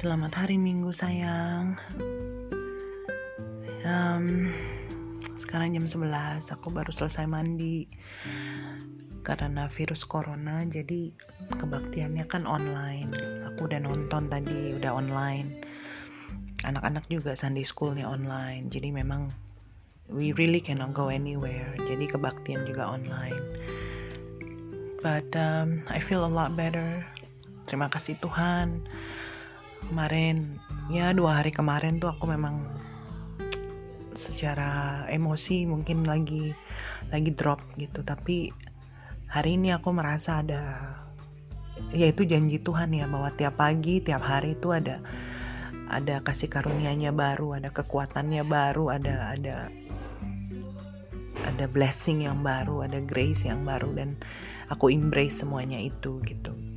Selamat hari Minggu sayang. Um, sekarang jam 11, aku baru selesai mandi. Karena virus corona, jadi kebaktiannya kan online. Aku udah nonton tadi, udah online. Anak-anak juga Sunday schoolnya online. Jadi memang we really cannot go anywhere. Jadi kebaktian juga online. But um, I feel a lot better. Terima kasih Tuhan kemarin ya dua hari kemarin tuh aku memang secara emosi mungkin lagi lagi drop gitu. Tapi hari ini aku merasa ada yaitu janji Tuhan ya bahwa tiap pagi tiap hari itu ada ada kasih karunia-Nya baru ada kekuatannya baru ada ada ada blessing yang baru ada grace yang baru. Dan aku embrace semuanya itu gitu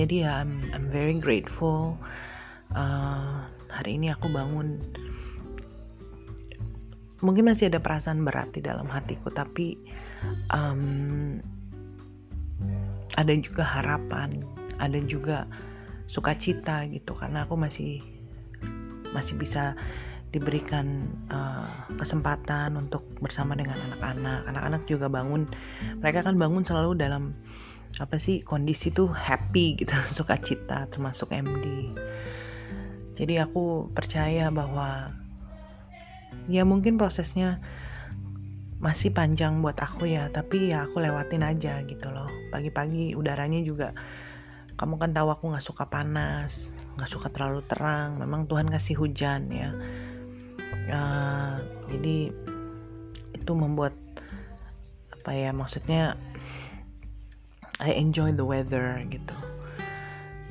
jadi ya I'm, I'm very grateful uh, hari ini aku bangun. Mungkin masih ada perasaan berat di dalam hatiku tapi um, ada juga harapan ada juga sukacita gitu karena aku masih masih bisa diberikan uh, kesempatan untuk bersama dengan anak-anak. Anak-anak juga bangun mereka kan bangun selalu dalam apa sih kondisi tuh happy gitu sukacita termasuk MD jadi aku percaya bahwa ya mungkin prosesnya masih panjang buat aku ya tapi ya aku lewatin aja gitu loh. Pagi-pagi udaranya juga kamu kan tahu aku nggak suka panas nggak suka terlalu terang memang Tuhan kasih hujan ya. Uh, jadi itu membuat apa ya maksudnya I enjoy the weather gitu.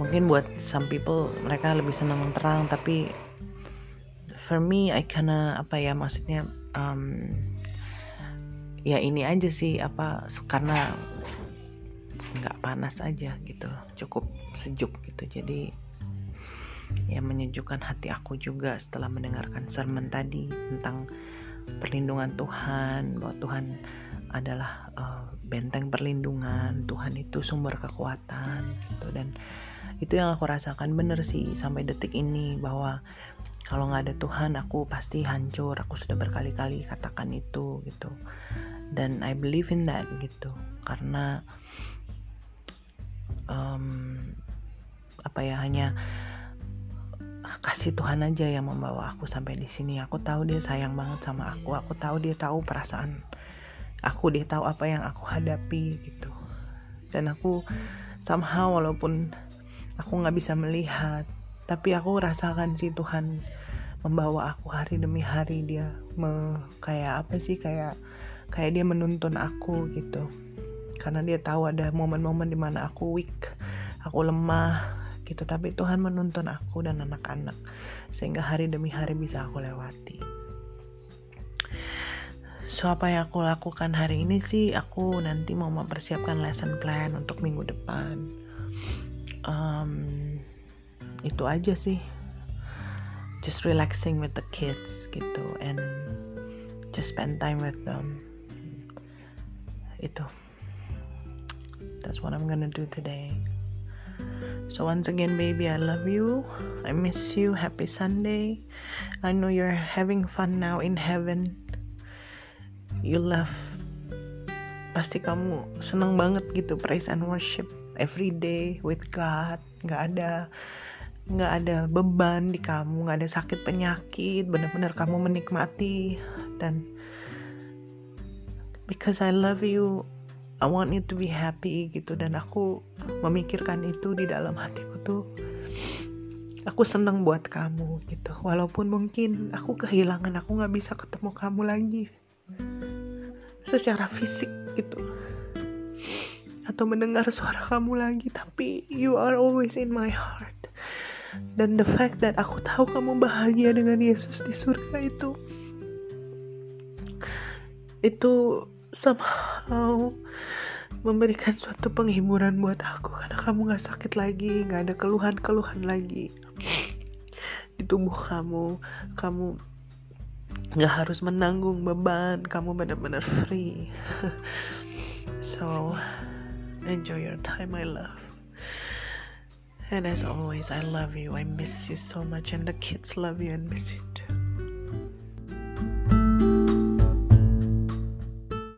Mungkin buat some people mereka lebih senang terang tapi for me I kinda apa ya maksudnya um, ya ini aja sih apa karena nggak panas aja gitu. Cukup sejuk gitu. Jadi ya menyejukkan hati aku juga setelah mendengarkan sermon tadi tentang perlindungan Tuhan bahwa Tuhan adalah uh, benteng perlindungan Tuhan itu sumber kekuatan gitu. Dan itu yang aku rasakan. Bener sih sampai detik ini bahwa kalau nggak ada Tuhan aku pasti hancur. Aku sudah berkali-kali katakan itu gitu. Dan I believe in that gitu. Karena um, apa ya hanya kasih Tuhan aja yang membawa aku sampai di sini. Aku tahu dia sayang banget sama aku. Aku tahu dia tahu perasaan aku dia tahu apa yang aku hadapi gitu. Dan aku somehow walaupun aku nggak bisa melihat tapi aku rasakan sih Tuhan membawa aku hari demi hari dia me, kayak apa sih kayak kayak dia menuntun aku gitu. Karena dia tahu ada momen-momen di mana aku weak aku lemah gitu. Tapi Tuhan menuntun aku dan anak-anak sehingga hari demi hari bisa aku lewati So apa yang aku lakukan hari ini sih aku nanti mau mempersiapkan lesson plan untuk minggu depan. Um, itu aja sih. Just relaxing with the kids gitu and just spend time with them. Itu. That's what I'm gonna do today. So once again, baby, I love you. I miss you. Happy Sunday. I know you're having fun now in heaven you love. Pasti kamu seneng banget gitu praise and worship every day with God. Nggak ada nggak ada beban di kamu nggak ada sakit penyakit. Benar-benar kamu menikmati. Dan because I love you I want you to be happy gitu. Dan aku memikirkan itu di dalam hatiku tuh aku seneng buat kamu gitu. Walaupun mungkin aku kehilangan aku nggak bisa ketemu kamu lagi secara fisik gitu. Atau mendengar suara kamu lagi tapi you are always in my heart. Dan the fact that aku tahu kamu bahagia dengan Yesus di surga itu itu somehow memberikan suatu penghiburan buat aku. Karena kamu gak sakit lagi gak ada keluhan-keluhan lagi di tubuh kamu. Kamu nggak harus menanggung beban kamu benar-benar free so enjoy your time my love And as always, I love you. I miss you so much, and the kids love you and miss you too.